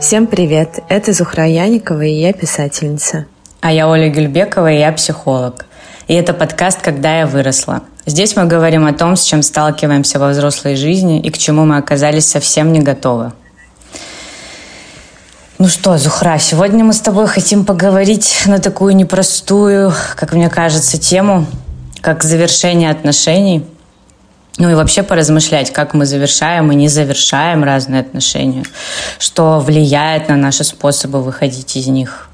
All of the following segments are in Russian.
Всем привет! Это Зухра Яникова, и я писательница. А я Оля Гюльбекова, и я психолог. И это подкаст «Когда я выросла». Здесь мы говорим о том, с чем сталкиваемся во взрослой жизни и к чему мы оказались совсем не готовы. Ну что, Зухра, сегодня мы с тобой хотим поговорить на такую непростую, как мне кажется, тему, как завершение отношений. Ну и вообще поразмышлять, как мы завершаем и не завершаем разные отношения, что влияет на наши способы выходить из них.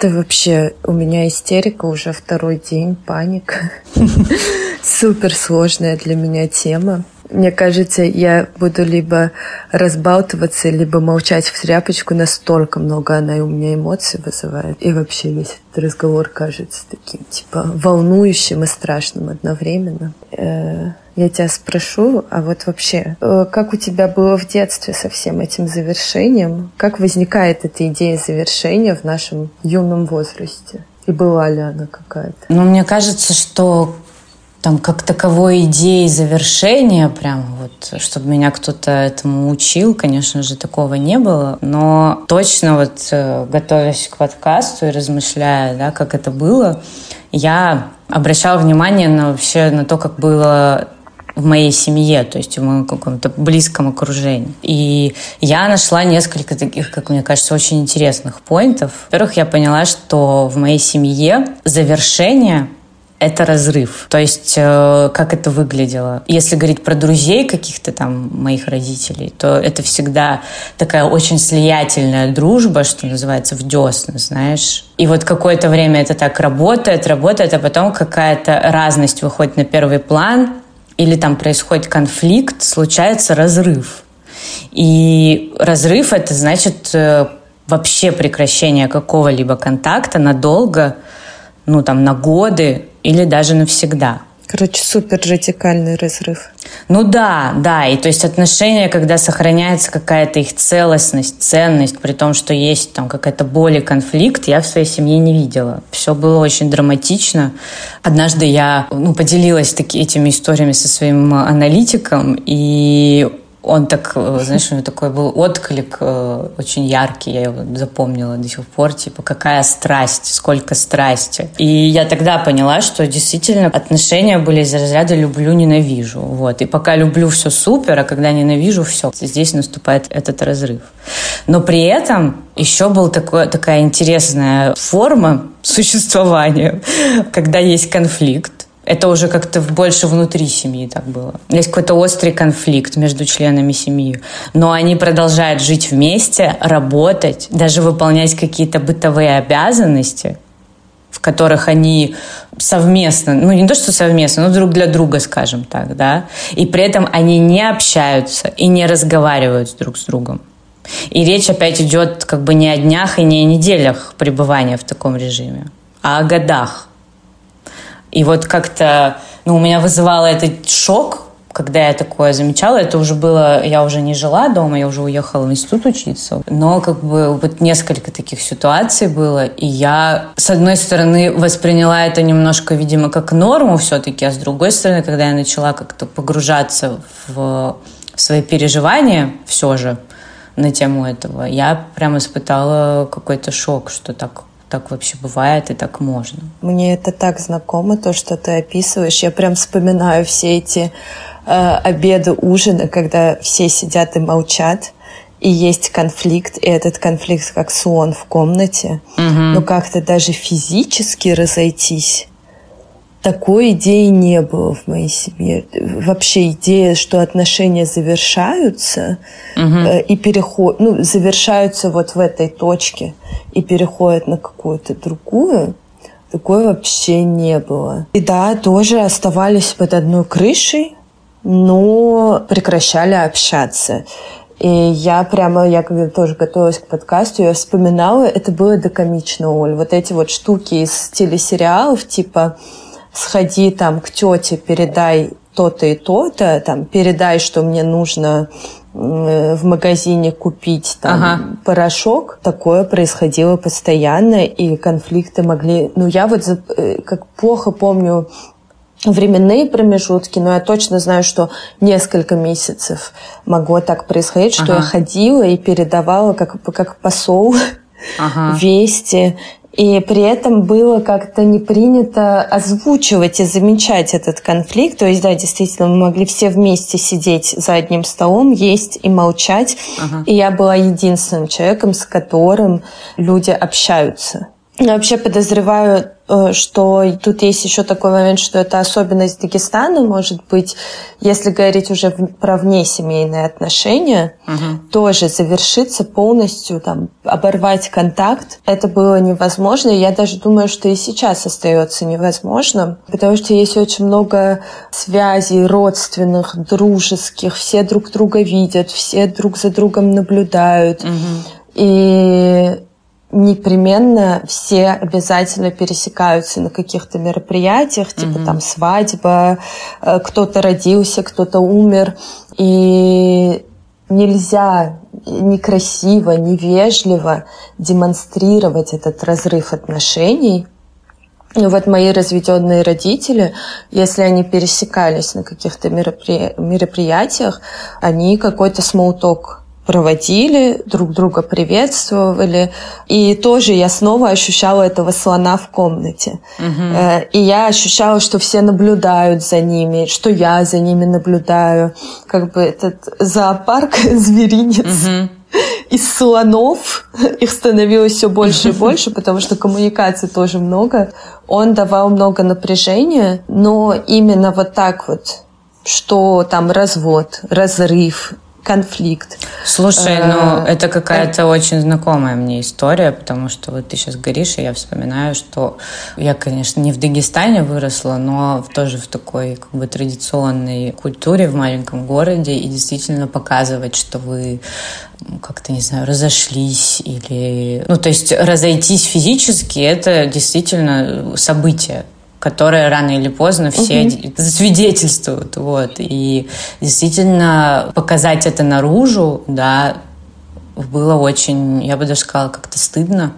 Да вообще, у меня истерика уже второй день, паника. Супер сложная для меня тема. Мне кажется, я буду либо разбалтываться, либо молчать в тряпочку. Настолько много она у меня эмоций вызывает. И вообще весь этот разговор кажется таким, типа, волнующим и страшным одновременно. Я тебя спрошу, а вот вообще, э, как у тебя было в детстве со всем этим завершением? Как возникает эта идея завершения в нашем юном возрасте? И была ли она какая-то? Ну, мне кажется, что там как таковой идеи завершения, прям вот, чтобы меня кто-то этому учил, конечно же, такого не было. Но точно вот э, готовясь к подкасту и размышляя, да, как это было, я обращала внимание на вообще на то, как было в моей семье, то есть в моем каком-то близком окружении. И я нашла несколько таких, как мне кажется, очень интересных поинтов. Во-первых, я поняла, что в моей семье завершение это разрыв. То есть, э, как это выглядело. Если говорить про друзей каких-то там моих родителей, то это всегда такая очень слиятельная дружба, что называется, в десна, знаешь. И вот какое-то время это так работает, работает, а потом какая-то разность выходит на первый план, или там происходит конфликт, случается разрыв. И разрыв это значит э, вообще прекращение какого-либо контакта надолго, ну там на годы, или даже навсегда. Короче, супер радикальный разрыв. Ну да, да. И то есть отношения, когда сохраняется какая-то их целостность, ценность, при том, что есть там какая-то боль и конфликт, я в своей семье не видела. Все было очень драматично. Однажды я ну, поделилась таки, этими историями со своим аналитиком, и он так, э, знаешь, у него такой был отклик э, очень яркий, я его запомнила до сих пор, типа, какая страсть, сколько страсти. И я тогда поняла, что действительно отношения были из разряда люблю-ненавижу. Вот. И пока люблю все супер, а когда ненавижу все, здесь наступает этот разрыв. Но при этом еще была такая интересная форма существования, когда есть конфликт, это уже как-то больше внутри семьи так было. Есть какой-то острый конфликт между членами семьи. Но они продолжают жить вместе, работать, даже выполнять какие-то бытовые обязанности, в которых они совместно, ну не то, что совместно, но друг для друга, скажем так, да, и при этом они не общаются и не разговаривают друг с другом. И речь опять идет как бы не о днях и не о неделях пребывания в таком режиме, а о годах. И вот как-то, ну, у меня вызывало этот шок, когда я такое замечала, это уже было, я уже не жила дома, я уже уехала в институт учиться. Но как бы вот несколько таких ситуаций было, и я, с одной стороны, восприняла это немножко, видимо, как норму все-таки, а с другой стороны, когда я начала как-то погружаться в свои переживания все же на тему этого, я прям испытала какой-то шок, что так так вообще бывает и так можно. Мне это так знакомо, то, что ты описываешь. Я прям вспоминаю все эти э, обеды, ужины, когда все сидят и молчат, и есть конфликт, и этот конфликт как сон в комнате. Угу. Но как-то даже физически разойтись такой идеи не было в моей семье. Вообще идея, что отношения завершаются угу. э, и переходят, ну, завершаются вот в этой точке и переходят на какую-то другую, такой вообще не было. И да, тоже оставались под одной крышей, но прекращали общаться. И я прямо, я когда тоже готовилась к подкасту, я вспоминала, это было до комично, Оль. Вот эти вот штуки из телесериалов, типа сходи там к тете, передай то-то и то-то, там, передай, что мне нужно в магазине купить там ага. порошок. Такое происходило постоянно, и конфликты могли... Ну, я вот э, как плохо помню временные промежутки, но я точно знаю, что несколько месяцев могло так происходить, что ага. я ходила и передавала как, как посол ага. вести. И при этом было как-то не принято озвучивать и замечать этот конфликт. То есть, да, действительно, мы могли все вместе сидеть за одним столом, есть и молчать. Ага. И я была единственным человеком, с которым люди общаются. Я вообще подозреваю, что тут есть еще такой момент, что это особенность Дагестана, может быть, если говорить уже про внесемейные отношения, угу. тоже завершиться полностью, там, оборвать контакт. Это было невозможно, я даже думаю, что и сейчас остается невозможным, потому что есть очень много связей родственных, дружеских, все друг друга видят, все друг за другом наблюдают. Угу. И непременно все обязательно пересекаются на каких-то мероприятиях, типа mm-hmm. там свадьба, э, кто-то родился, кто-то умер. И нельзя некрасиво, невежливо демонстрировать этот разрыв отношений. Ну вот мои разведенные родители, если они пересекались на каких-то меропри... мероприятиях, они какой-то смолток проводили, друг друга приветствовали. И тоже я снова ощущала этого слона в комнате. Угу. И я ощущала, что все наблюдают за ними, что я за ними наблюдаю. Как бы этот зоопарк зверинец. Угу из слонов, их становилось все больше и больше, потому что коммуникаций тоже много. Он давал много напряжения, но именно вот так вот, что там развод, разрыв, конфликт. Слушай, ну э, это какая-то э... очень знакомая мне история, потому что вот ты сейчас говоришь, и я вспоминаю, что я, конечно, не в Дагестане выросла, но тоже в такой как бы традиционной культуре в маленьком городе, и действительно показывать, что вы как-то, не знаю, разошлись или... Ну, то есть разойтись физически — это действительно событие которые рано или поздно все угу. свидетельствуют. Вот. И действительно показать это наружу, да, было очень, я бы даже сказала, как-то стыдно.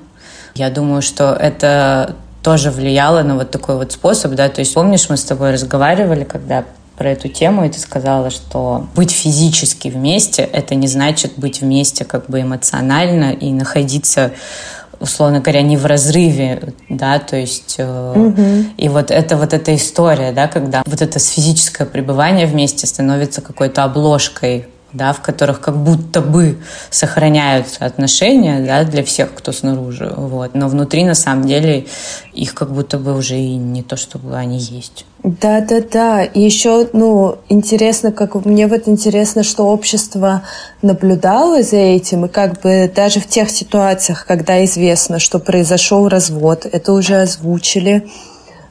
Я думаю, что это тоже влияло на вот такой вот способ, да, то есть помнишь, мы с тобой разговаривали, когда про эту тему, и ты сказала, что быть физически вместе — это не значит быть вместе как бы эмоционально и находиться условно говоря, не в разрыве, да, то есть э, угу. и вот это вот эта история, да, когда вот это физическое пребывание вместе становится какой-то обложкой да, в которых как будто бы сохраняются отношения да, для всех, кто снаружи. Вот. Но внутри, на самом деле, их как будто бы уже и не то, чтобы они есть. Да, да, да. И еще, ну, интересно, как мне вот интересно, что общество наблюдало за этим, и как бы даже в тех ситуациях, когда известно, что произошел развод, это уже озвучили,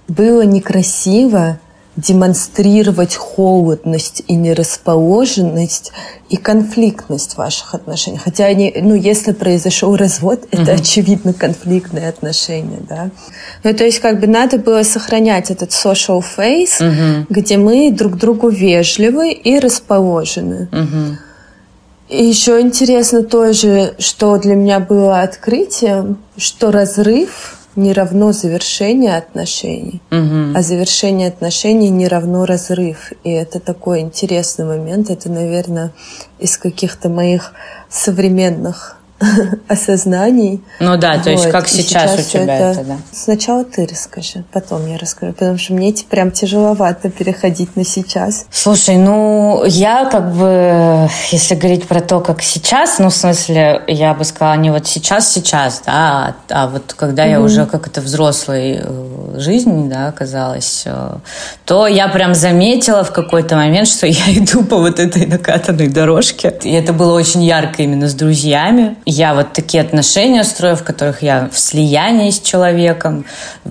было некрасиво, демонстрировать холодность и нерасположенность и конфликтность ваших отношениях. Хотя они, ну, если произошел развод, это mm-hmm. очевидно конфликтные отношения, да. Ну, то есть, как бы надо было сохранять этот social face, mm-hmm. где мы друг другу вежливы и расположены. Mm-hmm. И еще интересно тоже, что для меня было открытием, что разрыв не равно завершение отношений, угу. а завершение отношений не равно разрыв. И это такой интересный момент. Это, наверное, из каких-то моих современных осознаний. Ну да, то есть как сейчас, сейчас у тебя это, это, да? Сначала ты расскажи, потом я расскажу, потому что мне прям тяжеловато переходить на сейчас. Слушай, ну я как бы, если говорить про то, как сейчас, ну в смысле, я бы сказала не вот сейчас-сейчас, да, а, а вот когда mm-hmm. я уже как это взрослой э, жизни, да, оказалась, э, то я прям заметила в какой-то момент, что я иду по вот этой накатанной дорожке. И это было очень ярко именно с друзьями я вот такие отношения строю, в которых я в слиянии с человеком,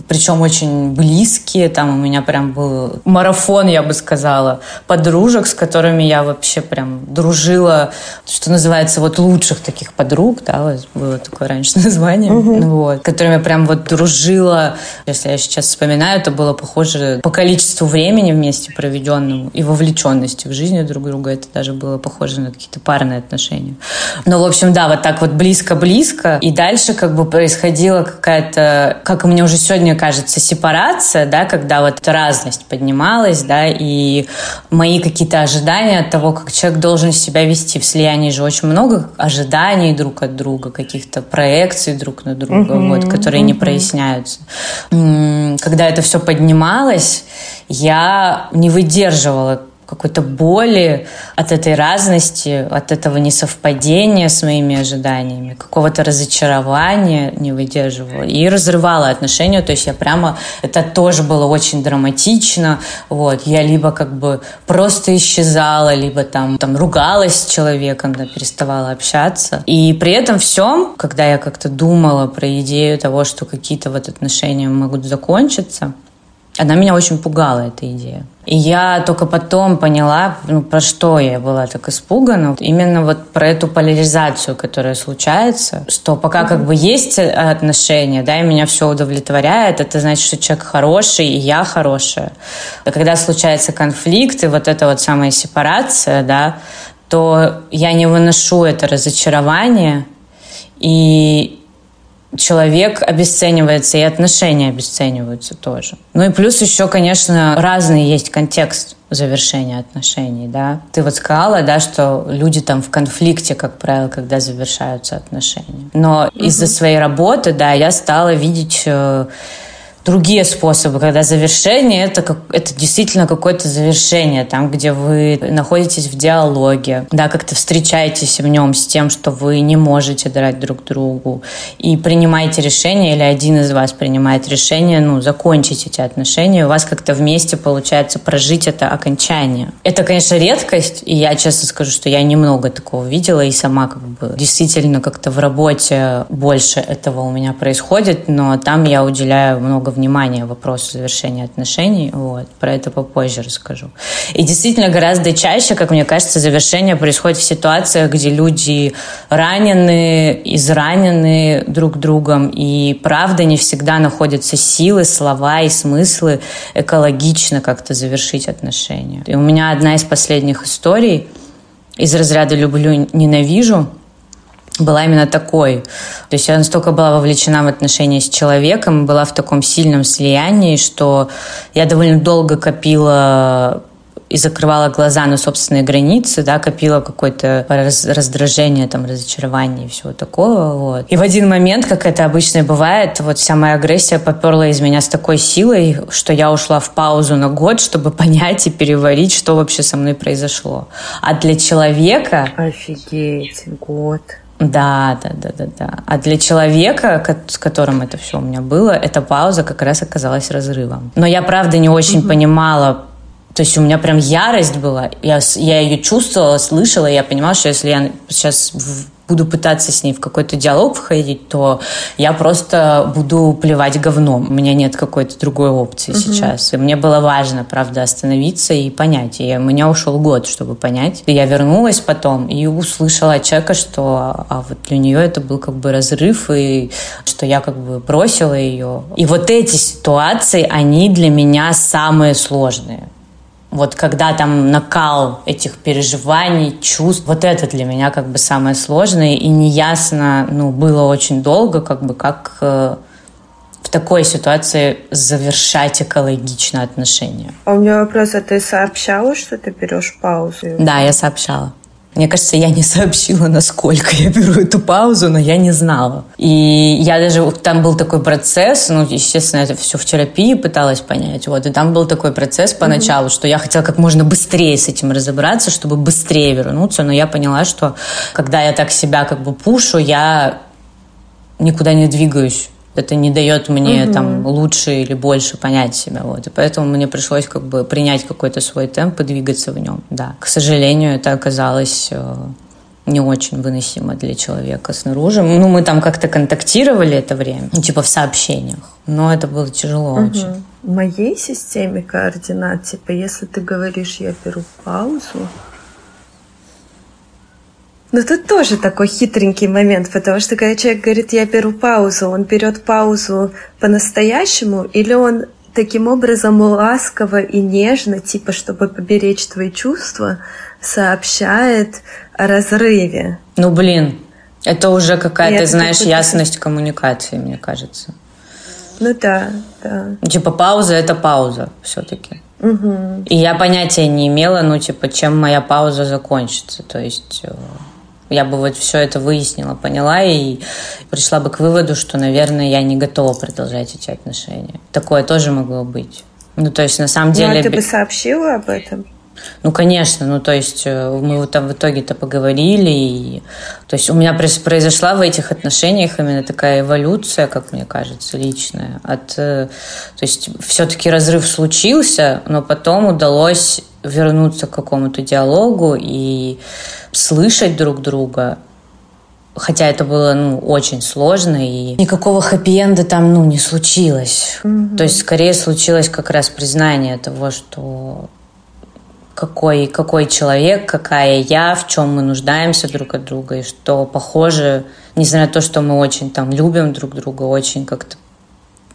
причем очень близкие. Там у меня прям был марафон, я бы сказала, подружек, с которыми я вообще прям дружила, что называется, вот лучших таких подруг, да, было такое раньше название, угу. вот, которыми я прям вот дружила, если я сейчас вспоминаю, это было похоже по количеству времени вместе проведенному и вовлеченности в жизнь друг друга. Это даже было похоже на какие-то парные отношения. Но, в общем, да, вот так вот близко-близко. И дальше как бы происходила какая-то, как мне уже сегодня кажется, сепарация, да, когда вот разность поднималась, да, и мои какие-то ожидания от того, как человек должен себя вести. В слиянии же очень много ожиданий друг от друга, каких-то проекций друг на друга, uh-huh, вот, которые uh-huh. не проясняются. Когда это все поднималось, я не выдерживала какой-то боли от этой разности, от этого несовпадения с моими ожиданиями, какого-то разочарования не выдерживала и разрывала отношения. То есть я прямо... Это тоже было очень драматично. Вот. Я либо как бы просто исчезала, либо там, там ругалась с человеком, да, переставала общаться. И при этом всем, когда я как-то думала про идею того, что какие-то вот отношения могут закончиться, она меня очень пугала, эта идея. И я только потом поняла, ну, про что я была так испугана. Именно вот про эту поляризацию, которая случается, что пока как бы есть отношения, да, и меня все удовлетворяет, это значит, что человек хороший, и я хорошая. А когда случается конфликт, и вот эта вот самая сепарация, да, то я не выношу это разочарование, и человек обесценивается, и отношения обесцениваются тоже. Ну и плюс еще, конечно, разный есть контекст завершения отношений, да. Ты вот сказала, да, что люди там в конфликте, как правило, когда завершаются отношения. Но mm-hmm. из-за своей работы, да, я стала видеть э, другие способы, когда завершение это, как, это действительно какое-то завершение, там, где вы находитесь в диалоге, да, как-то встречаетесь в нем с тем, что вы не можете дать друг другу, и принимаете решение, или один из вас принимает решение, ну, закончить эти отношения, у вас как-то вместе получается прожить это окончание. Это, конечно, редкость, и я честно скажу, что я немного такого видела, и сама как бы действительно как-то в работе больше этого у меня происходит, но там я уделяю много внимание вопросу завершения отношений. Вот. Про это попозже расскажу. И действительно, гораздо чаще, как мне кажется, завершение происходит в ситуациях, где люди ранены, изранены друг другом, и правда не всегда находятся силы, слова и смыслы экологично как-то завершить отношения. И у меня одна из последних историй из разряда «люблю, ненавижу», была именно такой. То есть я настолько была вовлечена в отношения с человеком, была в таком сильном слиянии, что я довольно долго копила и закрывала глаза на собственные границы, да, копила какое-то раздражение, там, разочарование и всего такого, вот. И в один момент, как это обычно бывает, вот вся моя агрессия поперла из меня с такой силой, что я ушла в паузу на год, чтобы понять и переварить, что вообще со мной произошло. А для человека... Офигеть, год. Да, да, да, да, да. А для человека, с которым это все у меня было, эта пауза как раз оказалась разрывом. Но я, правда, не очень угу. понимала, то есть у меня прям ярость была. Я, я ее чувствовала, слышала, и я понимала, что если я сейчас буду пытаться с ней в какой-то диалог входить, то я просто буду плевать говном. У меня нет какой-то другой опции угу. сейчас. И мне было важно, правда, остановиться и понять. И у меня ушел год, чтобы понять. И я вернулась потом и услышала от человека, что а вот для нее это был как бы разрыв, и что я как бы бросила ее. И вот эти ситуации, они для меня самые сложные. Вот когда там накал этих переживаний, чувств, вот это для меня как бы самое сложное и неясно, ну, было очень долго, как бы как э, в такой ситуации завершать экологично отношения. А у меня вопрос, а ты сообщала, что ты берешь паузу? Да, я сообщала. Мне кажется, я не сообщила, насколько я беру эту паузу, но я не знала. И я даже... Там был такой процесс, ну, естественно, это все в терапии пыталась понять. Вот, и там был такой процесс поначалу, mm-hmm. что я хотела как можно быстрее с этим разобраться, чтобы быстрее вернуться, но я поняла, что когда я так себя как бы пушу, я никуда не двигаюсь это не дает мне угу. там лучше или больше понять себя. Вот. И поэтому мне пришлось как бы принять какой-то свой темп и двигаться в нем. Да. К сожалению, это оказалось э, не очень выносимо для человека снаружи. Ну, мы там как-то контактировали это время, ну, типа в сообщениях. Но это было тяжело угу. очень. В моей системе координат, типа, если ты говоришь, я беру паузу, Но тут тоже такой хитренький момент, потому что когда человек говорит, я беру паузу, он берет паузу по-настоящему, или он таким образом ласково и нежно, типа, чтобы поберечь твои чувства, сообщает о разрыве. Ну, блин, это уже какая-то, знаешь, ясность коммуникации, мне кажется. Ну да, да. Типа пауза – это пауза все-таки. Угу. И я понятия не имела, ну, типа, чем моя пауза закончится. То есть э, я бы вот все это выяснила, поняла и пришла бы к выводу, что, наверное, я не готова продолжать эти отношения. Такое тоже могло быть. Ну, то есть, на самом деле... Ну, а ты бы сообщила об этом? Ну, конечно, ну, то есть э, мы вот там в итоге-то поговорили, и, то есть у меня произошла в этих отношениях именно такая эволюция, как мне кажется, личная. От, э, то есть все-таки разрыв случился, но потом удалось вернуться к какому-то диалогу и слышать друг друга, Хотя это было ну, очень сложно, и никакого хэппи-энда там ну, не случилось. Mm-hmm. То есть скорее случилось как раз признание того, что какой, какой человек, какая я, в чем мы нуждаемся друг от друга, и что похоже, несмотря на то, что мы очень там любим друг друга, очень как-то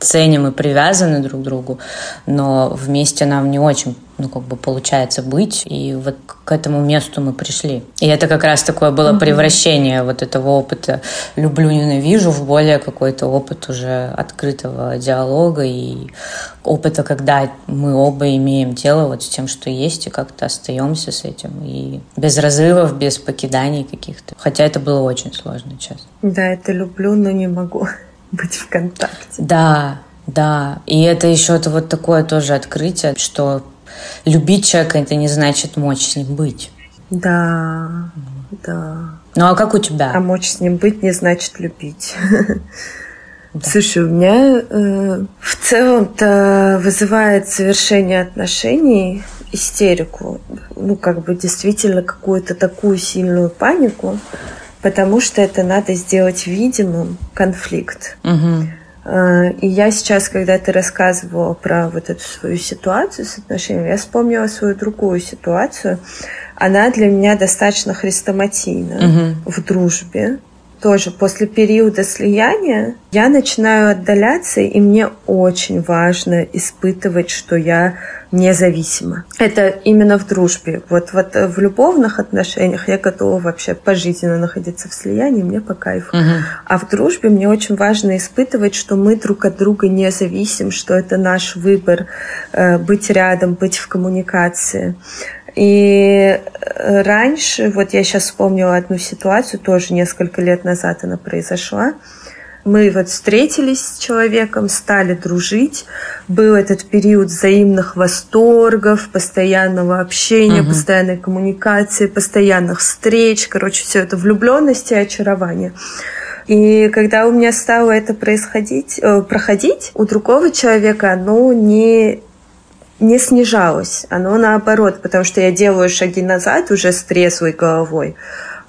ценим и привязаны друг к другу, но вместе нам не очень ну, как бы получается быть, и вот к этому месту мы пришли. И это как раз такое было превращение вот этого опыта «люблю-ненавижу» в более какой-то опыт уже открытого диалога и опыта, когда мы оба имеем дело вот с тем, что есть, и как-то остаемся с этим, и без разрывов, без покиданий каких-то. Хотя это было очень сложно, честно. Да, это люблю, но не могу быть в контакте. Да, да. И это еще это вот такое тоже открытие, что любить человека это не значит мочь с ним быть. Да, да. Ну а как у тебя? А мочь с ним быть не значит любить. Да. Слушай, у меня э, в целом-то вызывает завершение отношений истерику, ну как бы действительно какую-то такую сильную панику, потому что это надо сделать видимым конфликт. Угу. И я сейчас, когда ты рассказывала про вот эту свою ситуацию с отношениями, я вспомнила свою другую ситуацию. Она для меня достаточно хрестоматийна угу. в дружбе. Тоже после периода слияния я начинаю отдаляться, и мне очень важно испытывать, что я независимо. Это именно в дружбе. Вот, вот в любовных отношениях я готова вообще пожизненно находиться в слиянии, мне по кайфу. Угу. А в дружбе мне очень важно испытывать, что мы друг от друга не зависим, что это наш выбор э, быть рядом, быть в коммуникации. И э, раньше, вот я сейчас вспомнила одну ситуацию, тоже несколько лет назад она произошла. Мы вот встретились с человеком, стали дружить. Был этот период взаимных восторгов, постоянного общения, угу. постоянной коммуникации, постоянных встреч. Короче, все это влюбленность и очарование. И когда у меня стало это происходить, э, проходить, у другого человека оно не не снижалось, оно наоборот, потому что я делаю шаги назад уже с трезвой головой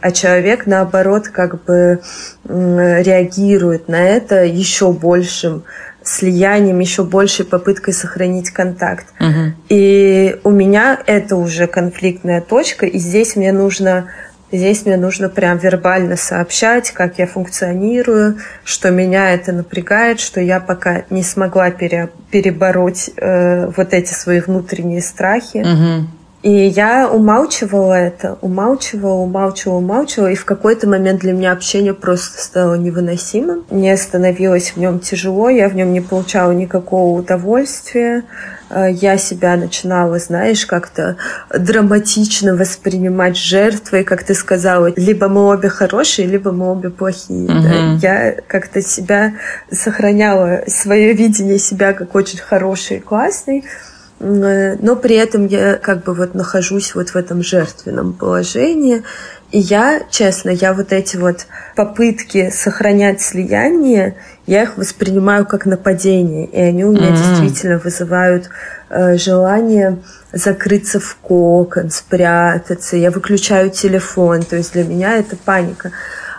а человек, наоборот, как бы реагирует на это еще большим слиянием, еще большей попыткой сохранить контакт. Угу. И у меня это уже конфликтная точка, и здесь мне нужно Здесь мне нужно прям вербально сообщать, как я функционирую, что меня это напрягает, что я пока не смогла пере, перебороть э, вот эти свои внутренние страхи. Угу. И я умалчивала это, умалчивала, умалчивала, умалчивала, и в какой-то момент для меня общение просто стало невыносимым. Мне становилось в нем тяжело, я в нем не получала никакого удовольствия. Э, я себя начинала, знаешь, как-то драматично воспринимать жертвой, как ты сказала, либо мы обе хорошие, либо мы обе плохие. Mm-hmm. Да? Я как-то себя сохраняла, свое видение себя как очень хороший и классный, Э, но при этом я как бы вот нахожусь вот в этом жертвенном положении. И я, честно, я вот эти вот попытки сохранять слияние, я их воспринимаю как нападение. И они у меня mm-hmm. действительно вызывают э, желание закрыться в кокон, спрятаться. Я выключаю телефон. То есть для меня это паника.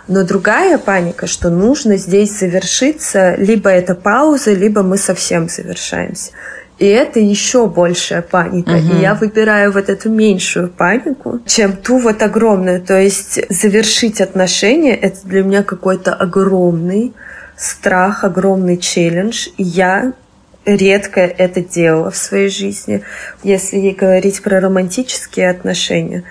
Но другая паника, что нужно здесь завершиться, либо это пауза, либо мы совсем завершаемся. И это еще большая паника. Угу. И я выбираю вот эту меньшую панику, чем ту вот огромную. То есть завершить отношения это для меня какой-то огромный страх, огромный челлендж. И я редко это делала в своей жизни. Если говорить про романтические отношения,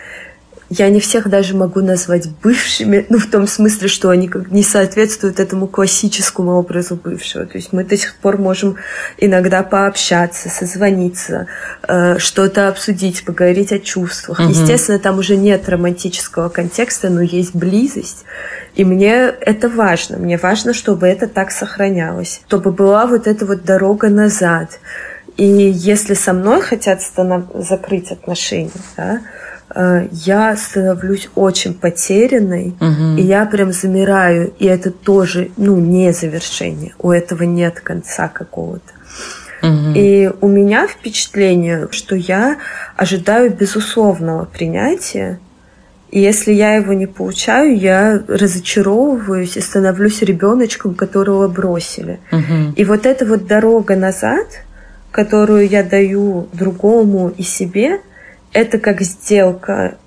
я не всех даже могу назвать бывшими, ну, в том смысле, что они как не соответствуют этому классическому образу бывшего. То есть мы до сих пор можем иногда пообщаться, созвониться, э, что-то обсудить, поговорить о чувствах. Угу. Естественно, там уже нет романтического контекста, но есть близость. И мне это важно. Мне важно, чтобы это так сохранялось. Чтобы была вот эта вот дорога назад. И если со мной хотят станов... закрыть отношения, да, я становлюсь очень потерянной, угу. и я прям замираю, и это тоже, ну, не завершение, у этого нет конца какого-то. Угу. И у меня впечатление, что я ожидаю безусловного принятия, и если я его не получаю, я разочаровываюсь и становлюсь ребеночком, которого бросили. Угу. И вот эта вот дорога назад, которую я даю другому и себе – это как сделка.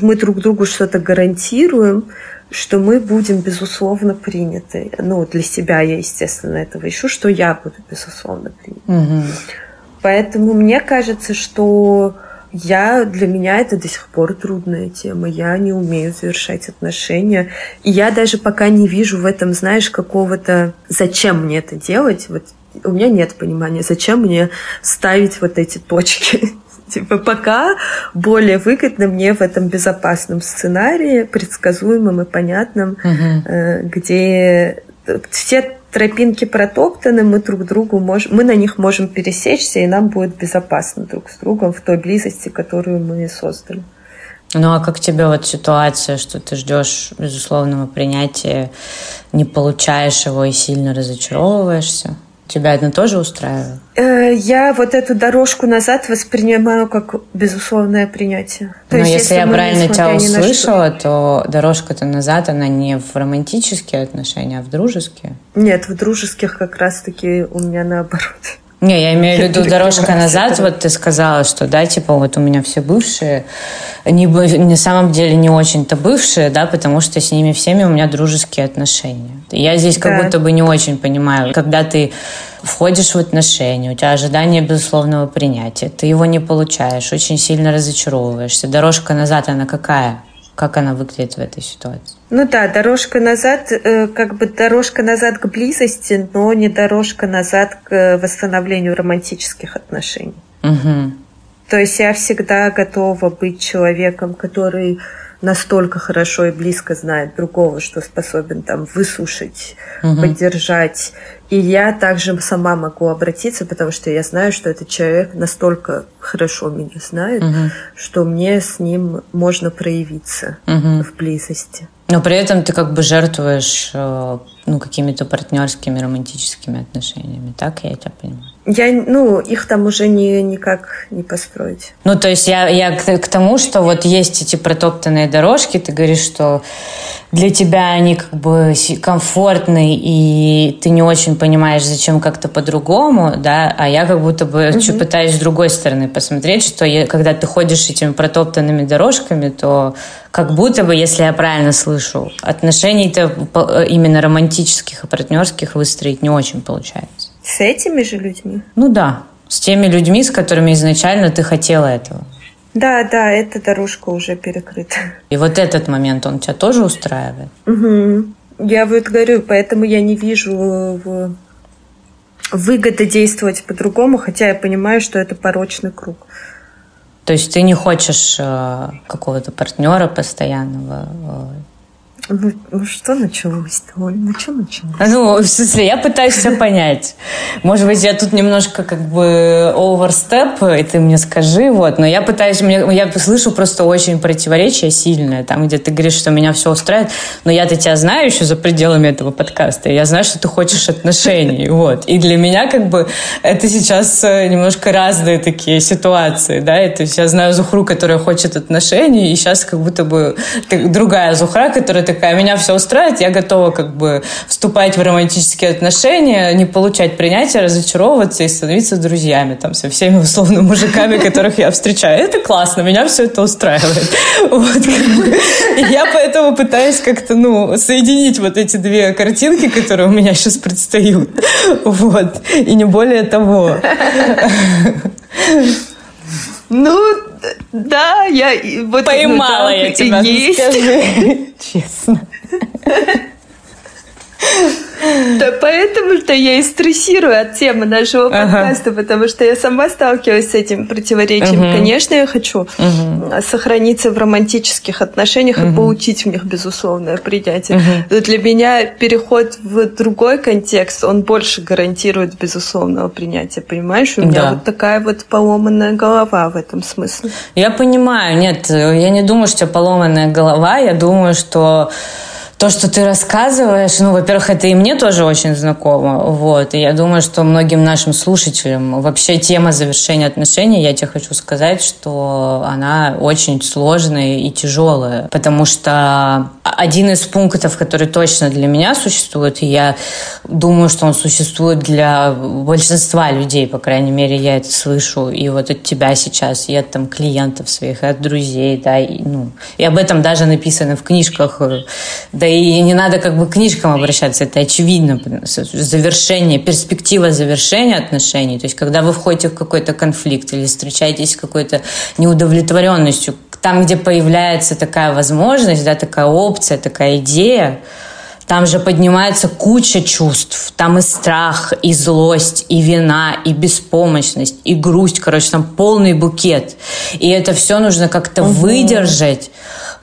Мы друг другу что-то гарантируем, что мы будем, безусловно, приняты. Ну, для себя я, естественно, этого ищу, что я буду, безусловно, принята. Угу. Поэтому мне кажется, что я, для меня это до сих пор трудная тема. Я не умею завершать отношения. И я даже пока не вижу в этом, знаешь, какого-то... Зачем мне это делать? Вот у меня нет понимания, зачем мне ставить вот эти точки. Типа пока более выгодно мне в этом безопасном сценарии, предсказуемом и понятном, угу. где все тропинки протоптаны, мы друг другу можем, мы на них можем пересечься, и нам будет безопасно друг с другом в той близости, которую мы создали. Ну а как тебе вот ситуация, что ты ждешь безусловного принятия, не получаешь его и сильно разочаровываешься? Тебя это тоже устраивает? Э, я вот эту дорожку назад воспринимаю как безусловное принятие. То Но есть, если, если я правильно тебя услышала, то дорожка-то назад, она не в романтические отношения, а в дружеские? Нет, в дружеских как раз-таки у меня наоборот. Не, я имею в виду дорожка назад, вот ты сказала, что, да, типа, вот у меня все бывшие, не, на самом деле не очень-то бывшие, да, потому что с ними всеми у меня дружеские отношения. Я здесь как да. будто бы не очень понимаю, когда ты входишь в отношения, у тебя ожидание безусловного принятия, ты его не получаешь, очень сильно разочаровываешься. Дорожка назад, она какая? Как она выглядит в этой ситуации? Ну да, дорожка назад, э, как бы дорожка назад к близости, но не дорожка назад к восстановлению романтических отношений. Угу. То есть я всегда готова быть человеком, который настолько хорошо и близко знает другого, что способен там выслушать, угу. поддержать. И я также сама могу обратиться, потому что я знаю, что этот человек настолько хорошо меня знает, угу. что мне с ним можно проявиться угу. в близости. Но при этом ты как бы жертвуешь э, ну, какими-то партнерскими романтическими отношениями, так я тебя понимаю? Я, ну, их там уже не, никак не построить. Ну, то есть я, я к, к тому, что вот есть эти протоптанные дорожки, ты говоришь, что для тебя они как бы комфортные, и ты не очень понимаешь, зачем как-то по-другому, да, а я как будто бы угу. пытаюсь с другой стороны посмотреть, что я, когда ты ходишь этими протоптанными дорожками, то как будто бы, если я правильно слышу, отношений-то именно романтических и партнерских выстроить не очень получается. С этими же людьми? Ну да, с теми людьми, с которыми изначально ты хотела этого. Да, да, эта дорожка уже перекрыта. И вот этот момент, он тебя тоже устраивает? Угу. Я вот говорю, поэтому я не вижу выгоды действовать по-другому, хотя я понимаю, что это порочный круг. То есть ты не хочешь э, какого-то партнера постоянного, э, ну, ну что началось-то, Ну что началось? Ну, в смысле, я пытаюсь все понять. Может быть, я тут немножко как бы оверстеп, и ты мне скажи, вот. Но я пытаюсь, мне, я слышу просто очень противоречие сильное, там, где ты говоришь, что меня все устраивает, но я-то тебя знаю еще за пределами этого подкаста, я знаю, что ты хочешь отношений, вот. И для меня как бы это сейчас э, немножко разные такие ситуации, да, и, то есть я знаю Зухру, которая хочет отношений, и сейчас как будто бы другая Зухра, которая такая, меня все устраивает, я готова как бы вступать в романтические отношения, не получать принятия, разочаровываться и становиться друзьями там со всеми условно мужиками, которых я встречаю. Это классно, меня все это устраивает. Вот, как бы. Я поэтому пытаюсь как-то, ну, соединить вот эти две картинки, которые у меня сейчас предстают. Вот. И не более того. Ну, да, я вот поймала ну, я тебя, есть. скажи честно. Да поэтому-то я и стрессирую от темы нашего подкаста, ага. потому что я сама сталкиваюсь с этим противоречием. Угу. Конечно, я хочу угу. сохраниться в романтических отношениях угу. и получить в них безусловное принятие. Но для меня переход в другой контекст, он больше гарантирует безусловного принятия, понимаешь? У меня да. вот такая вот поломанная голова в этом смысле. Я понимаю, нет, я не думаю, что поломанная голова, я думаю, что то, что ты рассказываешь, ну, во-первых, это и мне тоже очень знакомо, вот, и я думаю, что многим нашим слушателям вообще тема завершения отношений, я тебе хочу сказать, что она очень сложная и тяжелая, потому что один из пунктов, который точно для меня существует, и я думаю, что он существует для большинства людей, по крайней мере, я это слышу, и вот от тебя сейчас, и от там клиентов своих, и от друзей, да, и, ну, и об этом даже написано в книжках, да и не надо как бы к книжкам обращаться, это очевидно, завершение, перспектива завершения отношений, то есть когда вы входите в какой-то конфликт или встречаетесь с какой-то неудовлетворенностью, там, где появляется такая возможность, да, такая опция, такая идея, там же поднимается куча чувств. Там и страх, и злость, и вина, и беспомощность, и грусть. Короче, там полный букет. И это все нужно как-то угу. выдержать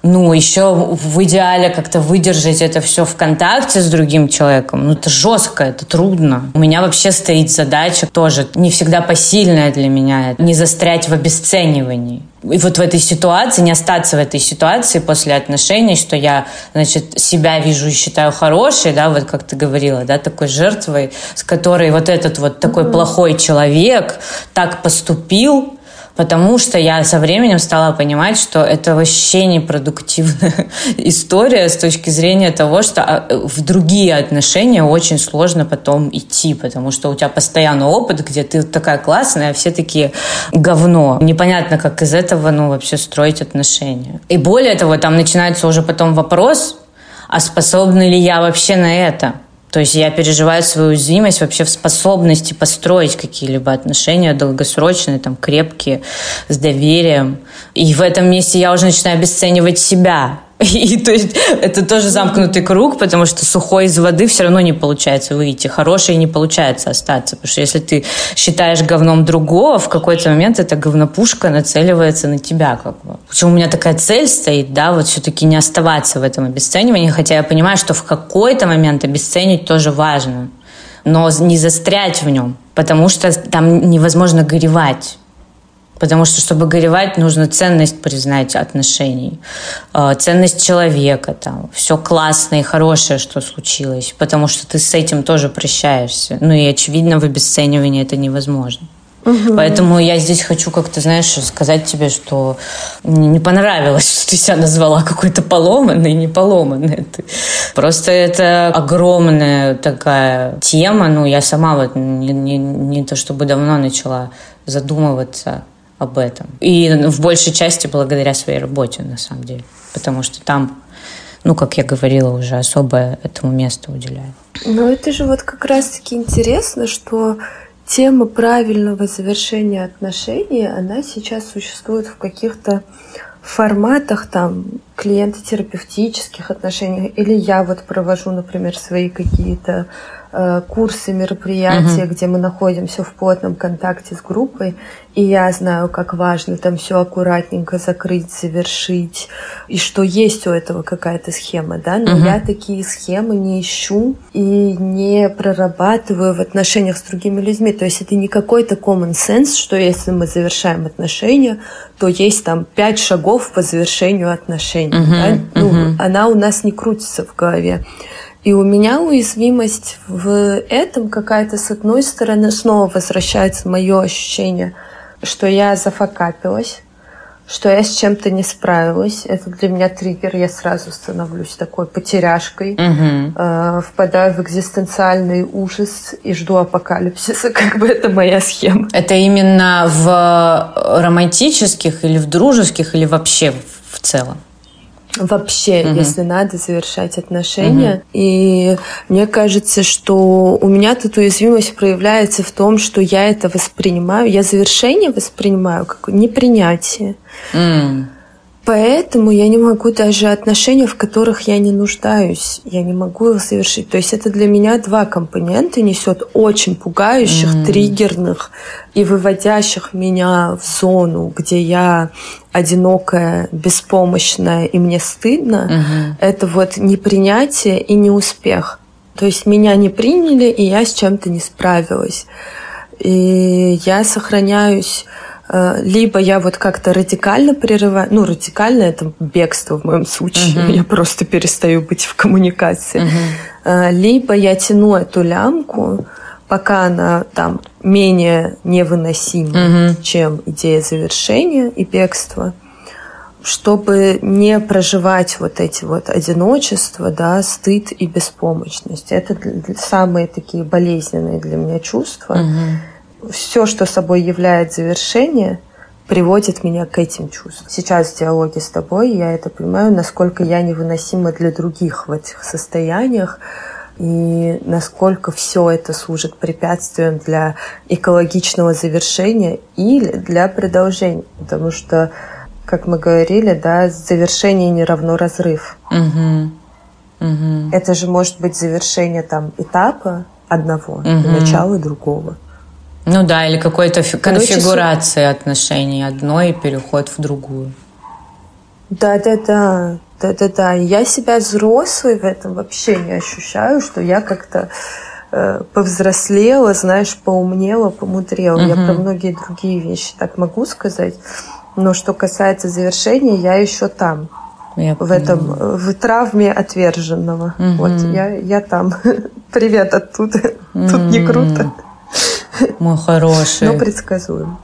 ну, еще в идеале как-то выдержать это все в контакте с другим человеком, ну, это жестко, это трудно. У меня вообще стоит задача тоже не всегда посильная для меня, не застрять в обесценивании. И вот в этой ситуации, не остаться в этой ситуации после отношений, что я, значит, себя вижу и считаю хорошей, да, вот как ты говорила, да, такой жертвой, с которой вот этот вот такой mm-hmm. плохой человек так поступил, потому что я со временем стала понимать, что это вообще непродуктивная история с точки зрения того, что а, в другие отношения очень сложно потом идти, потому что у тебя постоянно опыт, где ты такая классная, а все такие говно. Непонятно, как из этого ну, вообще строить отношения. И более того, там начинается уже потом вопрос, а способна ли я вообще на это? То есть я переживаю свою уязвимость вообще в способности построить какие-либо отношения долгосрочные, там, крепкие, с доверием. И в этом месте я уже начинаю обесценивать себя. И то есть это тоже замкнутый круг, потому что сухой из воды все равно не получается выйти, хороший не получается остаться. Потому что если ты считаешь говном другого, в какой-то момент эта говнопушка нацеливается на тебя. Как бы. Почему у меня такая цель стоит, да, вот все-таки не оставаться в этом обесценивании, хотя я понимаю, что в какой-то момент обесценить тоже важно, но не застрять в нем, потому что там невозможно горевать. Потому что, чтобы горевать, нужно ценность признать отношений, э, ценность человека, там, все классное и хорошее, что случилось, потому что ты с этим тоже прощаешься. Ну и, очевидно, в обесценивании это невозможно. Угу. Поэтому я здесь хочу как-то, знаешь, сказать тебе, что мне не понравилось, что ты себя назвала какой-то поломанной, не поломанной. Ты. Просто это огромная такая тема. Ну, я сама вот не, не, не то чтобы давно начала задумываться об этом. И в большей части благодаря своей работе, на самом деле. Потому что там, ну, как я говорила уже, особо этому месту уделяю. Но это же вот как раз-таки интересно, что тема правильного завершения отношений, она сейчас существует в каких-то форматах там клиентотерапевтических отношений. Или я вот провожу, например, свои какие-то курсы, мероприятия, угу. где мы находимся в плотном контакте с группой, и я знаю, как важно там все аккуратненько закрыть, завершить, и что есть у этого какая-то схема, да, но угу. я такие схемы не ищу и не прорабатываю в отношениях с другими людьми. То есть это не какой-то common sense, что если мы завершаем отношения, то есть там пять шагов по завершению отношений. Угу. Да? Ну, угу. Она у нас не крутится в голове. И у меня уязвимость в этом какая-то, с одной стороны, снова возвращается мое ощущение, что я зафакапилась, что я с чем-то не справилась. Это для меня триггер. Я сразу становлюсь такой потеряшкой, угу. э, впадаю в экзистенциальный ужас и жду апокалипсиса. Как бы это моя схема. Это именно в романтических или в дружеских или вообще в целом? Вообще, угу. если надо завершать отношения. Угу. И мне кажется, что у меня тут уязвимость проявляется в том, что я это воспринимаю, я завершение воспринимаю как непринятие. Mm. Поэтому я не могу даже отношения, в которых я не нуждаюсь, я не могу их совершить. То есть это для меня два компонента несет очень пугающих, mm. триггерных и выводящих меня в зону, где я одинокая, беспомощная и мне стыдно. Mm-hmm. Это вот непринятие и неуспех. То есть меня не приняли, и я с чем-то не справилась. И я сохраняюсь либо я вот как-то радикально прерываю, ну, радикально это бегство в моем случае, uh-huh. я просто перестаю быть в коммуникации, uh-huh. либо я тяну эту лямку, пока она там менее невыносима, uh-huh. чем идея завершения и бегства, чтобы не проживать вот эти вот одиночество, да, стыд и беспомощность. Это самые такие болезненные для меня чувства. Uh-huh все, что собой является завершение, приводит меня к этим чувствам. Сейчас в диалоге с тобой я это понимаю, насколько я невыносима для других в этих состояниях, и насколько все это служит препятствием для экологичного завершения или для продолжения. Потому что, как мы говорили, да, завершение не равно разрыв. Угу. Угу. Это же может быть завершение там этапа одного угу. и начало другого. Ну да, или какой-то конфигурации отношений одной и переход в другую. Да-да-да, да-да-да. Я себя взрослой в этом вообще не ощущаю, что я как-то э, повзрослела, знаешь, поумнела, помудрела. Угу. Я про многие другие вещи так могу сказать. Но что касается завершения, я еще там. Я в этом, в травме отверженного. Угу. Вот, я, я там. Привет оттуда. Угу. Тут не круто. Мой хороший. Но предсказуем.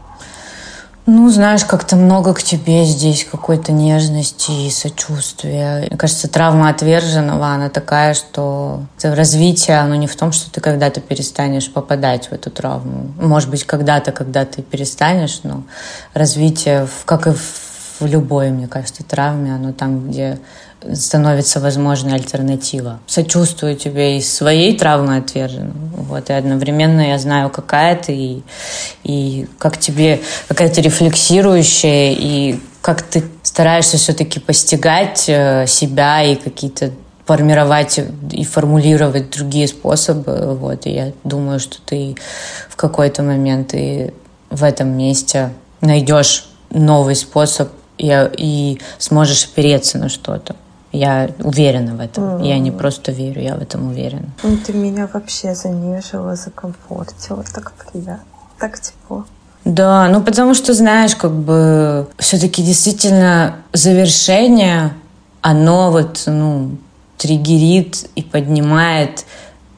Ну, знаешь, как-то много к тебе здесь какой-то нежности и сочувствия. Мне кажется, травма отверженного, она такая, что развитие, оно не в том, что ты когда-то перестанешь попадать в эту травму. Может быть, когда-то, когда ты перестанешь, но развитие, как и в любой, мне кажется, травме, оно там, где становится возможной альтернатива. Сочувствую тебе из своей травмы отверженной. Вот, и одновременно я знаю, какая ты, и, и как тебе, какая ты рефлексирующая, и как ты стараешься все-таки постигать э, себя и какие-то формировать и формулировать другие способы. Вот, и я думаю, что ты в какой-то момент и в этом месте найдешь новый способ и, и сможешь опереться на что-то. Я уверена в этом. Mm. Я не просто верю, я в этом уверена. Ну, ты меня вообще занежила, закомфортила. Так приятно, так тепло. Да, ну потому что, знаешь, как бы все-таки действительно завершение, оно вот, ну, триггерит и поднимает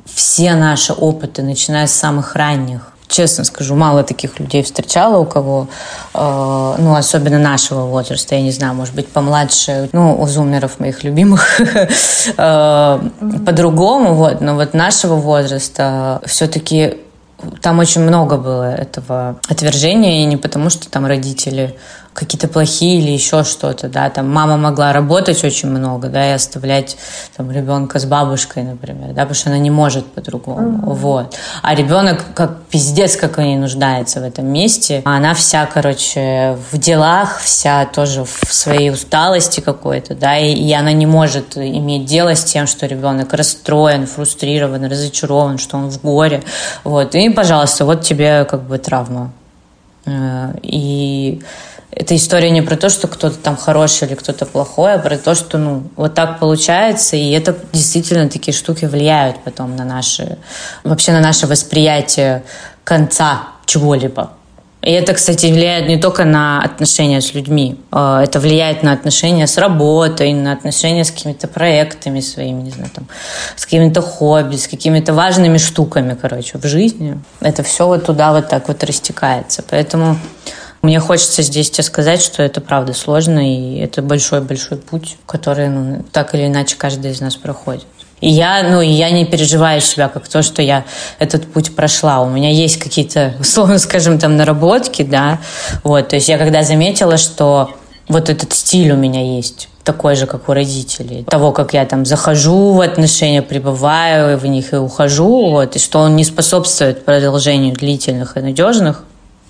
все наши опыты, начиная с самых ранних честно скажу, мало таких людей встречала, у кого, э, ну, особенно нашего возраста, я не знаю, может быть, помладше, ну, у зумеров моих любимых э, по-другому, вот, но вот нашего возраста все-таки там очень много было этого отвержения, и не потому, что там родители какие-то плохие или еще что-то, да, там мама могла работать очень много, да, и оставлять там ребенка с бабушкой, например, да, потому что она не может по-другому, mm-hmm. вот. А ребенок как пиздец, как он не нуждается в этом месте, а она вся, короче, в делах, вся тоже в своей усталости какой-то, да, и, и она не может иметь дело с тем, что ребенок расстроен, фрустрирован, разочарован, что он в горе, вот, и, пожалуйста, вот тебе как бы травма. Э, и эта история не про то, что кто-то там хороший или кто-то плохой, а про то, что ну, вот так получается, и это действительно такие штуки влияют потом на наши, вообще на наше восприятие конца чего-либо. И это, кстати, влияет не только на отношения с людьми, а это влияет на отношения с работой, на отношения с какими-то проектами своими, не знаю, там, с какими-то хобби, с какими-то важными штуками, короче, в жизни. Это все вот туда вот так вот растекается. Поэтому Мне хочется здесь тебе сказать, что это правда сложно, и это большой-большой путь, который ну, так или иначе каждый из нас проходит. И я, ну, я не переживаю себя как то, что я этот путь прошла. У меня есть какие-то, условно скажем, там наработки, да. Вот, то есть я когда заметила, что вот этот стиль у меня есть, такой же, как у родителей. Того, как я там захожу в отношения, пребываю в них и ухожу, вот, и что он не способствует продолжению длительных и надежных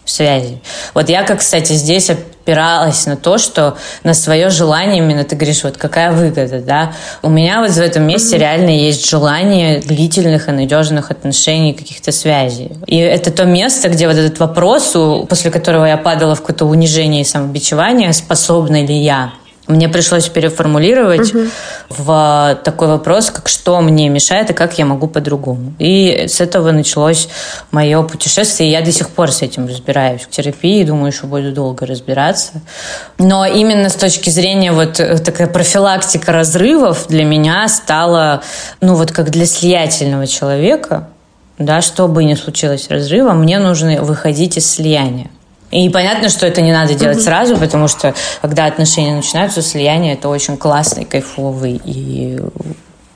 связей. Вот я, как, кстати, здесь опиралась на то, что на свое желание, именно ты говоришь, вот какая выгода, да. У меня вот в этом месте mm-hmm. реально есть желание длительных и надежных отношений, каких-то связей. И это то место, где вот этот вопрос, после которого я падала в какое-то унижение и самобичевание, способна ли я мне пришлось переформулировать угу. в такой вопрос, как что мне мешает и как я могу по-другому. И с этого началось мое путешествие, и я до сих пор с этим разбираюсь в терапии, думаю, что буду долго разбираться. Но именно с точки зрения вот такая профилактика разрывов для меня стала, ну вот как для слиятельного человека, да, что бы ни случилось разрыва, мне нужно выходить из слияния. И понятно, что это не надо делать mm-hmm. сразу, потому что когда отношения начинаются, слияние это очень классный, кайфовый и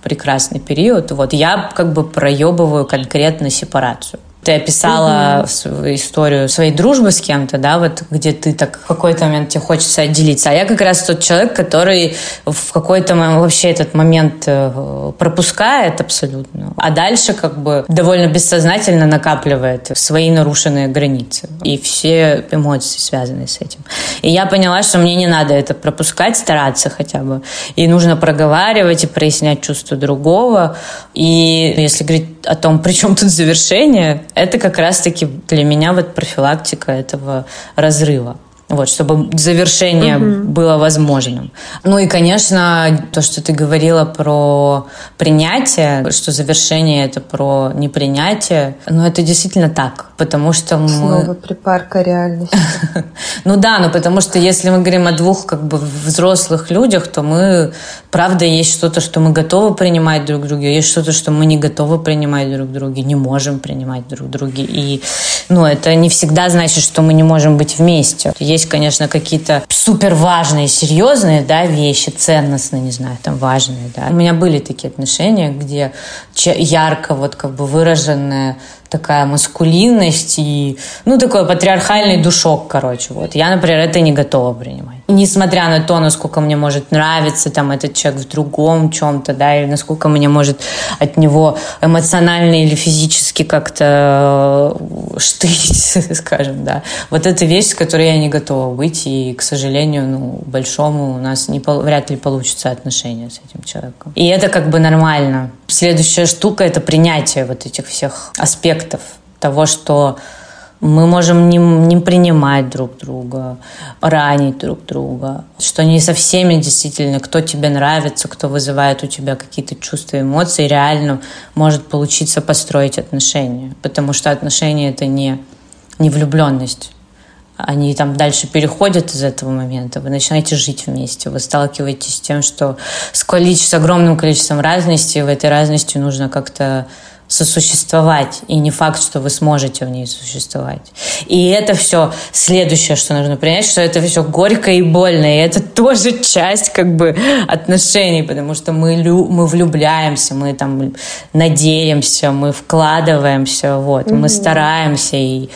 прекрасный период. Вот я как бы проебываю конкретно сепарацию. Ты описала свою историю своей дружбы с кем-то, да, вот где ты так в какой-то момент тебе хочется отделиться. А я как раз тот человек, который в какой-то момент вообще этот момент э, пропускает абсолютно, а дальше как бы довольно бессознательно накапливает свои нарушенные границы и все эмоции, связанные с этим. И я поняла, что мне не надо это пропускать, стараться хотя бы. И нужно проговаривать и прояснять чувства другого. И если говорить о том, при чем тут завершение, это как раз-таки для меня вот профилактика этого разрыва. Вот, чтобы завершение угу. было возможным. Ну и, конечно, то, что ты говорила про принятие, что завершение это про непринятие, ну это действительно так, потому что мы... Снова припарка реальности. Ну да, но потому что если мы говорим о двух как бы взрослых людях, то мы, правда, есть что-то, что мы готовы принимать друг друга, есть что-то, что мы не готовы принимать друг друга, не можем принимать друг друга. И, ну, это не всегда значит, что мы не можем быть вместе. Есть, конечно, какие-то супер важные, серьезные, да, вещи, ценностные, не знаю, там важные, да. У меня были такие отношения, где ярко вот как бы выраженная такая маскулинность и, ну, такой патриархальный душок, короче, вот. Я, например, это не готова принимать. Несмотря на то, насколько мне может нравиться там этот человек в другом чем-то, да, или насколько мне может от него эмоционально или физически как-то э, штырить, скажем, да. Вот эта вещь, с которой я не готова быть, и, к сожалению, ну, большому у нас не, вряд ли получится отношения с этим человеком. И это как бы нормально. Следующая штука — это принятие вот этих всех аспектов того, что мы можем не, не принимать друг друга, ранить друг друга, что не со всеми действительно, кто тебе нравится, кто вызывает у тебя какие-то чувства, эмоции, реально может получиться построить отношения, потому что отношения это не, не влюбленность. Они там дальше переходят из этого момента, вы начинаете жить вместе, вы сталкиваетесь с тем, что с, количеством, с огромным количеством разности, в этой разности нужно как-то сосуществовать, и не факт, что вы сможете в ней существовать. И это все следующее, что нужно принять, что это все горько и больно, и это тоже часть как бы отношений, потому что мы, лю мы влюбляемся, мы там надеемся, мы вкладываемся, вот, mm-hmm. мы стараемся, и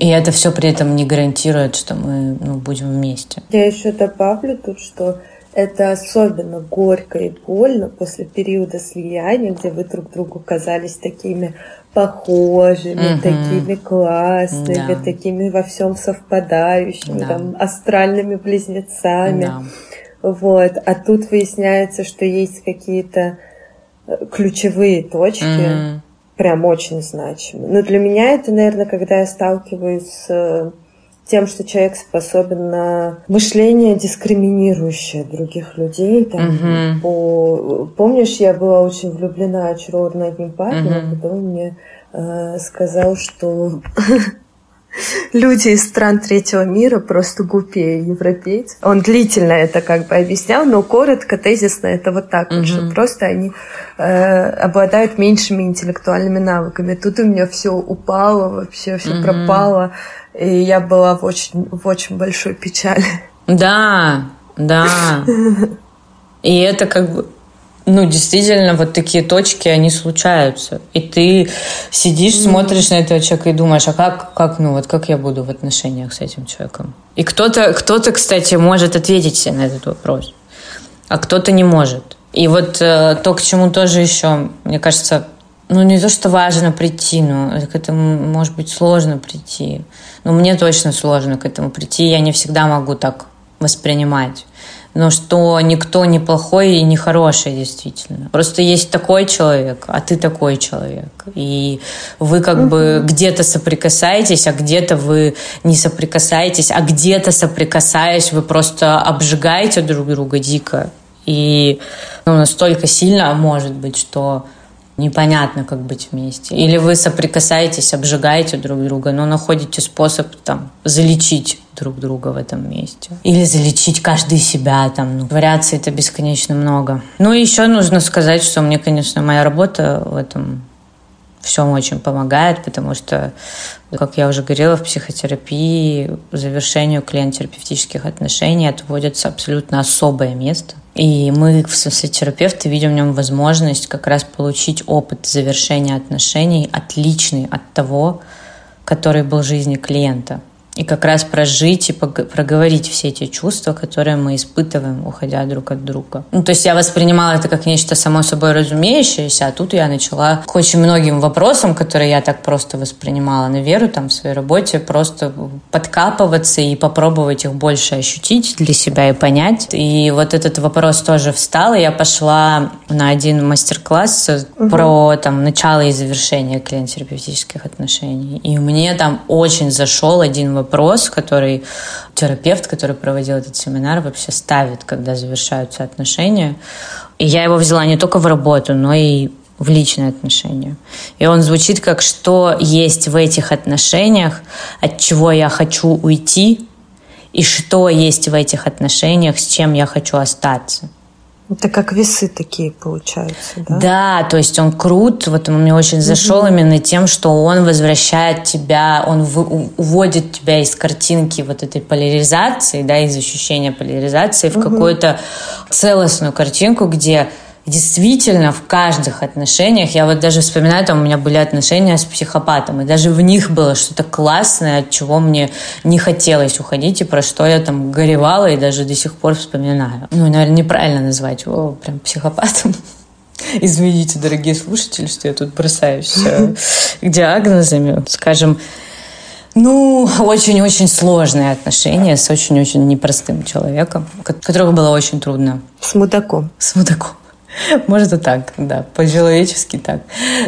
и это все при этом не гарантирует, что мы ну, будем вместе. Я еще добавлю тут, что это особенно горько и больно после периода слияния, где вы друг другу казались такими похожими, угу. такими классными, да. такими во всем совпадающими, да. там, астральными близнецами. Да. Вот. А тут выясняется, что есть какие-то э, ключевые точки, угу. Прям очень значимые. Но для меня это, наверное, когда я сталкиваюсь с тем, что человек способен на мышление дискриминирующее других людей. Там, uh-huh. по... Помнишь, я была очень влюблена, очарована одним парнем, uh-huh. а потом мне э, сказал, что люди из стран третьего мира просто глупее европейцев. Он длительно это как бы объяснял, но коротко, тезисно это вот так, mm-hmm. что просто они э, обладают меньшими интеллектуальными навыками. Тут у меня все упало, вообще все mm-hmm. пропало, и я была в очень, в очень большой печали. Да, да. И это как бы ну, действительно, вот такие точки, они случаются. И ты сидишь, mm-hmm. смотришь на этого человека и думаешь, а как, как, ну, вот как я буду в отношениях с этим человеком? И кто-то, кто-то, кстати, может ответить на этот вопрос, а кто-то не может. И вот э, то, к чему тоже еще, мне кажется, ну, не то, что важно прийти, но к этому, может быть, сложно прийти. Но мне точно сложно к этому прийти, я не всегда могу так воспринимать но что никто не плохой и не хороший действительно. Просто есть такой человек, а ты такой человек. И вы как угу. бы где-то соприкасаетесь, а где-то вы не соприкасаетесь, а где-то соприкасаясь, вы просто обжигаете друг друга дико. И ну, настолько сильно может быть, что непонятно, как быть вместе. Или вы соприкасаетесь, обжигаете друг друга, но находите способ там залечить друг друга в этом месте. Или залечить каждый себя там. Ну, вариаций это бесконечно много. Ну и еще нужно сказать, что мне, конечно, моя работа в этом всем очень помогает, потому что, как я уже говорила, в психотерапии завершению клиент-терапевтических отношений отводится абсолютно особое место. И мы, в смысле терапевты, видим в нем возможность как раз получить опыт завершения отношений отличный от того, который был в жизни клиента и как раз прожить и проговорить все эти чувства, которые мы испытываем, уходя друг от друга. Ну, то есть я воспринимала это как нечто само собой разумеющееся, а тут я начала к очень многим вопросам, которые я так просто воспринимала на веру там в своей работе, просто подкапываться и попробовать их больше ощутить для себя и понять. И вот этот вопрос тоже встал, и я пошла на один мастер-класс угу. про там начало и завершение клиент-терапевтических отношений. И мне там очень зашел один вопрос вопрос, который терапевт, который проводил этот семинар, вообще ставит, когда завершаются отношения. И я его взяла не только в работу, но и в личные отношения. И он звучит как, что есть в этих отношениях, от чего я хочу уйти, и что есть в этих отношениях, с чем я хочу остаться. Это как весы такие получаются, да? Да, то есть он крут, вот он мне очень зашел угу. именно тем, что он возвращает тебя, он уводит тебя из картинки вот этой поляризации, да, из ощущения поляризации в угу. какую-то целостную картинку, где действительно в каждых отношениях, я вот даже вспоминаю, там у меня были отношения с психопатом, и даже в них было что-то классное, от чего мне не хотелось уходить, и про что я там горевала, и даже до сих пор вспоминаю. Ну, наверное, неправильно назвать его прям психопатом. Извините, дорогие слушатели, что я тут бросаюсь э, к диагнозами. Скажем, ну, очень-очень сложные отношения с очень-очень непростым человеком, которого было очень трудно. С мудаком. С мудаком. Может и так, да, по-человечески так.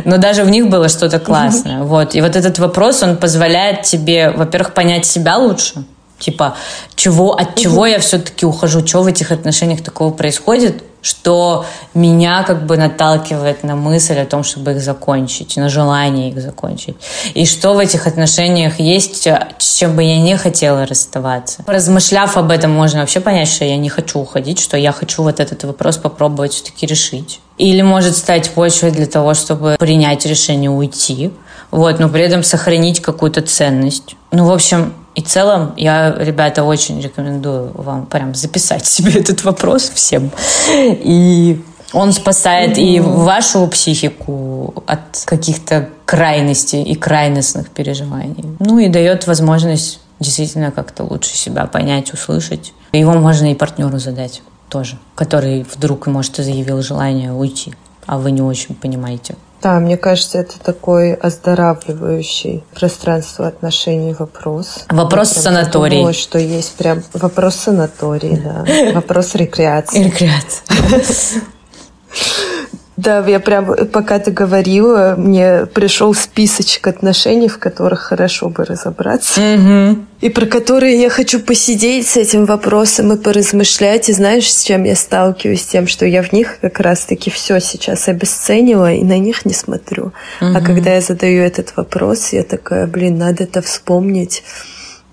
Но даже в них было что-то классное. Вот. И вот этот вопрос, он позволяет тебе, во-первых, понять себя лучше. Типа, чего, от чего я все-таки ухожу, что в этих отношениях такого происходит, что меня как бы наталкивает на мысль о том, чтобы их закончить, на желание их закончить. И что в этих отношениях есть, с чем бы я не хотела расставаться. Размышляв об этом, можно вообще понять, что я не хочу уходить, что я хочу вот этот вопрос попробовать все-таки решить. Или может стать почвой для того, чтобы принять решение уйти, вот, но при этом сохранить какую-то ценность. Ну, в общем, и в целом я, ребята, очень рекомендую вам прям записать себе этот вопрос всем. И он спасает mm-hmm. и вашу психику от каких-то крайностей и крайностных переживаний. Ну и дает возможность действительно как-то лучше себя понять, услышать. Его можно и партнеру задать тоже, который вдруг, может, заявил желание уйти, а вы не очень понимаете. Да, мне кажется, это такой оздоравливающий пространство отношений вопрос. Вопрос санаторий. Думала, что есть прям вопрос санаторий, да. Вопрос рекреации. Рекреации. Да, я прям, пока ты говорила, мне пришел списочек отношений, в которых хорошо бы разобраться. Угу. И про которые я хочу посидеть с этим вопросом и поразмышлять. И знаешь, с чем я сталкиваюсь? С тем, что я в них как раз-таки все сейчас обесценила и на них не смотрю. Угу. А когда я задаю этот вопрос, я такая, блин, надо это вспомнить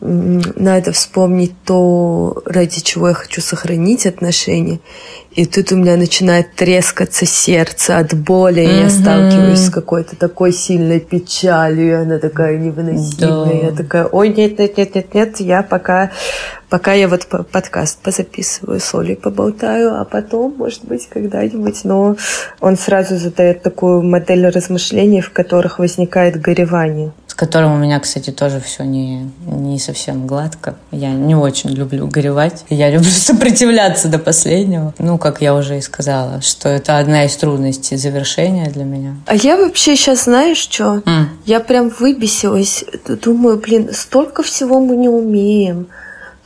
надо вспомнить то, ради чего я хочу сохранить отношения. И тут у меня начинает трескаться сердце от боли, mm-hmm. я сталкиваюсь с какой-то такой сильной печалью, и она такая невыносимая. Да. Я такая, ой, нет, нет, нет, нет, нет, я пока, пока я вот подкаст позаписываю, с Олей поболтаю, а потом, может быть, когда-нибудь, но он сразу задает такую модель размышлений, в которых возникает горевание которым у меня, кстати, тоже все не, не совсем гладко. Я не очень люблю горевать. Я люблю сопротивляться до последнего. Ну, как я уже и сказала, что это одна из трудностей завершения для меня. А я вообще сейчас, знаешь, что? Mm. Я прям выбесилась. Думаю, блин, столько всего мы не умеем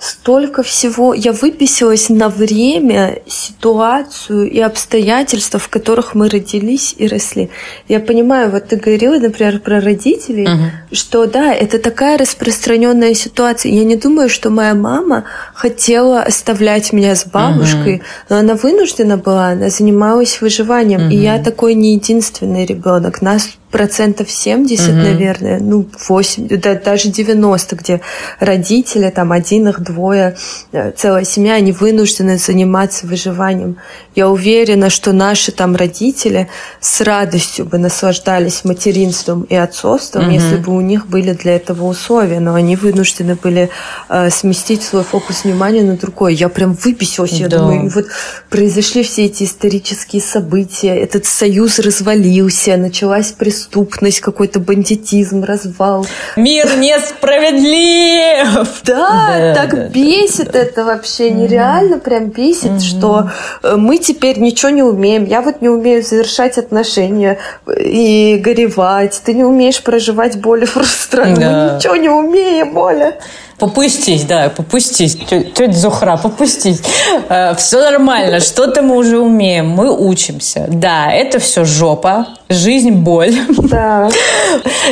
столько всего. Я выписалась на время, ситуацию и обстоятельства, в которых мы родились и росли. Я понимаю, вот ты говорила, например, про родителей, uh-huh. что да, это такая распространенная ситуация. Я не думаю, что моя мама хотела оставлять меня с бабушкой, uh-huh. но она вынуждена была, она занималась выживанием. Uh-huh. И я такой не единственный ребенок. Нас процентов 70, угу. наверное, ну, 8, да, даже 90, где родители, там, один их, двое, э, целая семья, они вынуждены заниматься выживанием. Я уверена, что наши там родители с радостью бы наслаждались материнством и отцовством, угу. если бы у них были для этого условия, но они вынуждены были э, сместить свой фокус внимания на другой. Я прям выписалась, я да. думаю, и вот произошли все эти исторические события, этот союз развалился, началась преступность, преступность, какой-то бандитизм, развал. Мир несправедлив! Да, так бесит это вообще, нереально прям бесит, что э, мы теперь ничего не умеем. Я вот не умею завершать отношения и горевать. Ты не умеешь проживать боль и фрустрацию. Мы ничего не умеем, Оля. Попустись, да, попустись. Тетя Зухра, попустись. Э, все нормально, что-то мы уже умеем, мы учимся. Да, это все жопа, жизнь боль. Да.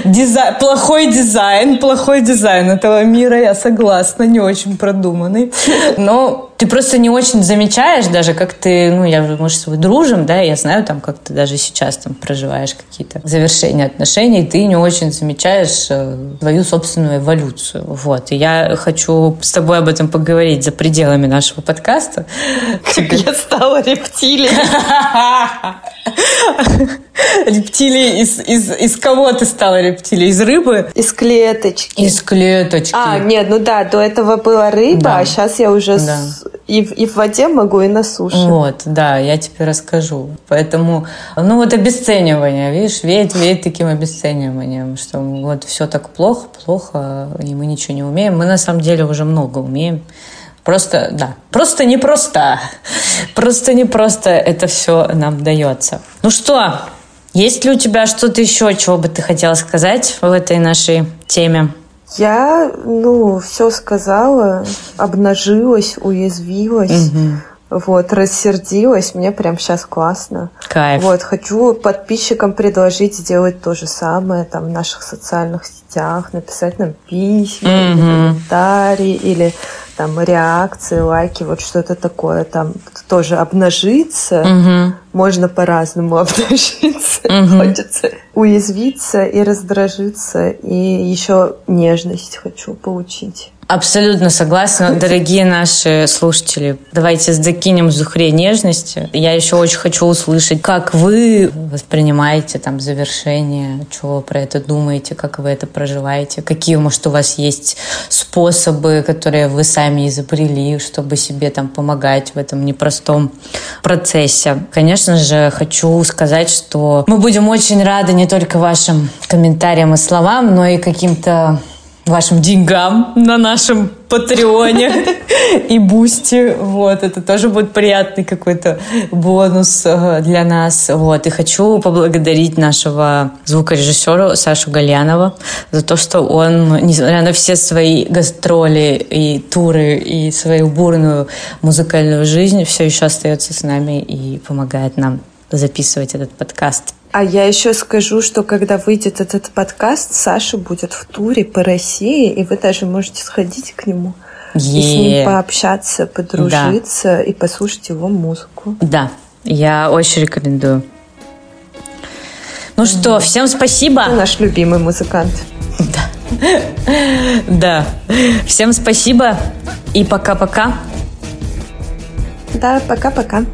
Дизайн, плохой дизайн, плохой дизайн этого мира, я согласна, не очень продуманный. Но ты просто не очень замечаешь даже, как ты, ну, я, может, с тобой дружим, да, я знаю там, как ты даже сейчас там проживаешь какие-то завершения отношений, ты не очень замечаешь э, твою собственную эволюцию, вот. И я хочу с тобой об этом поговорить за пределами нашего подкаста. Как я стала рептилией. Рептилии из, из, из кого ты стала рептилией? Из рыбы? Из клеточки. Из клеточки. А, нет, ну да, до этого была рыба, да. а сейчас я уже да. с, и, и в воде могу, и на суше. Вот, да, я тебе расскажу. Поэтому, ну вот обесценивание, видишь, веет, веет таким обесцениванием, что вот все так плохо, плохо, и мы ничего не умеем. Мы на самом деле уже много умеем. Просто, да, просто непросто. Просто непросто это все нам дается. Ну что, есть ли у тебя что-то еще, чего бы ты хотела сказать в этой нашей теме? Я, ну, все сказала, обнажилась, уязвилась. Угу. Вот, рассердилась, мне прям сейчас классно. Кайф. Вот, хочу подписчикам предложить сделать то же самое там в наших социальных сетях, написать нам письма, mm или комментарии, или там реакции, лайки, вот что-то такое. Там тоже обнажиться. Угу. Можно по-разному обнажиться. Угу. Хочется уязвиться и раздражиться. И еще нежность хочу получить. Абсолютно согласна. Дорогие наши слушатели, давайте закинем Зухре нежности. Я еще очень хочу услышать, как вы воспринимаете там завершение, что вы про это думаете, как вы это проживаете, какие, может, у вас есть способы, которые вы сами изобрели, чтобы себе там помогать в этом непростом процессе. Конечно же, хочу сказать, что мы будем очень рады не только вашим комментариям и словам, но и каким-то вашим деньгам на нашем Патреоне и Бусти. Вот, это тоже будет приятный какой-то бонус э, для нас. Вот, и хочу поблагодарить нашего звукорежиссера Сашу Гальянова за то, что он, несмотря на все свои гастроли и туры и свою бурную музыкальную жизнь, все еще остается с нами и помогает нам записывать этот подкаст. А я еще скажу, что когда выйдет этот подкаст, Саша будет в туре по России, и вы даже можете сходить к нему и с ним пообщаться, подружиться да. и послушать его музыку. Да, я очень рекомендую. Ну что, всем спасибо. Ты наш любимый музыкант. Да. Да. Всем спасибо и пока-пока. Да, пока-пока.